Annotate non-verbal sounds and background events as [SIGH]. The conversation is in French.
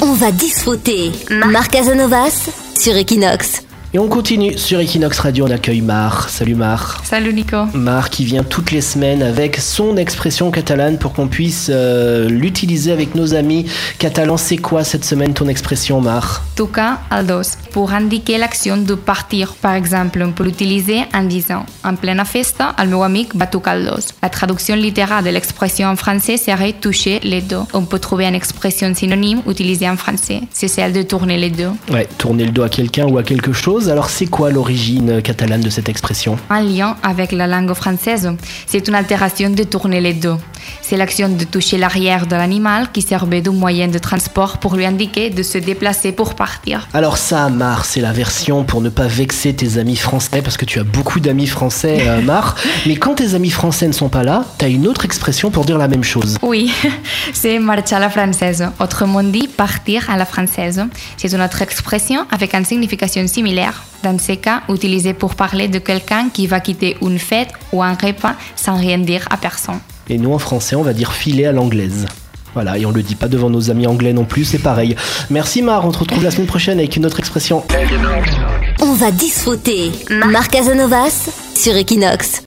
On va disfruter. Marc Casanovas sur Equinox. Et on continue sur Equinox Radio, on accueille Mar. Salut Mar. Salut Nico. Mar qui vient toutes les semaines avec son expression catalane pour qu'on puisse euh, l'utiliser avec nos amis catalans. C'est quoi cette semaine ton expression Mar? Tocar al dos. Pour indiquer l'action de partir, par exemple, on peut l'utiliser en disant En pleine festa, el meu amic va tocar el dos. La traduction littérale de l'expression en français serait toucher les dos. On peut trouver une expression synonyme utilisée en français. C'est celle de tourner les dos. Ouais, tourner le dos à quelqu'un ou à quelque chose. Alors c'est quoi l'origine catalane de cette expression? En lien avec la langue française, c'est une altération de tourner les dos. C'est l'action de toucher l'arrière de l'animal qui servait de moyen de transport pour lui indiquer de se déplacer pour partir. Alors ça, Mar, c'est la version pour ne pas vexer tes amis français, parce que tu as beaucoup d'amis français, euh, Mar. [LAUGHS] Mais quand tes amis français ne sont pas là, tu as une autre expression pour dire la même chose. Oui, [LAUGHS] c'est marcher à la française. Autrement dit, partir à la française. C'est une autre expression avec une signification similaire. Dans ces cas, utilisée pour parler de quelqu'un qui va quitter une fête ou un repas sans rien dire à personne. Et nous, en français, on va dire filer à l'anglaise. Voilà, et on le dit pas devant nos amis anglais non plus, c'est pareil. Merci Mar, on te retrouve la semaine prochaine avec une autre expression. On va disfruter. Marc Casanovas sur Equinox.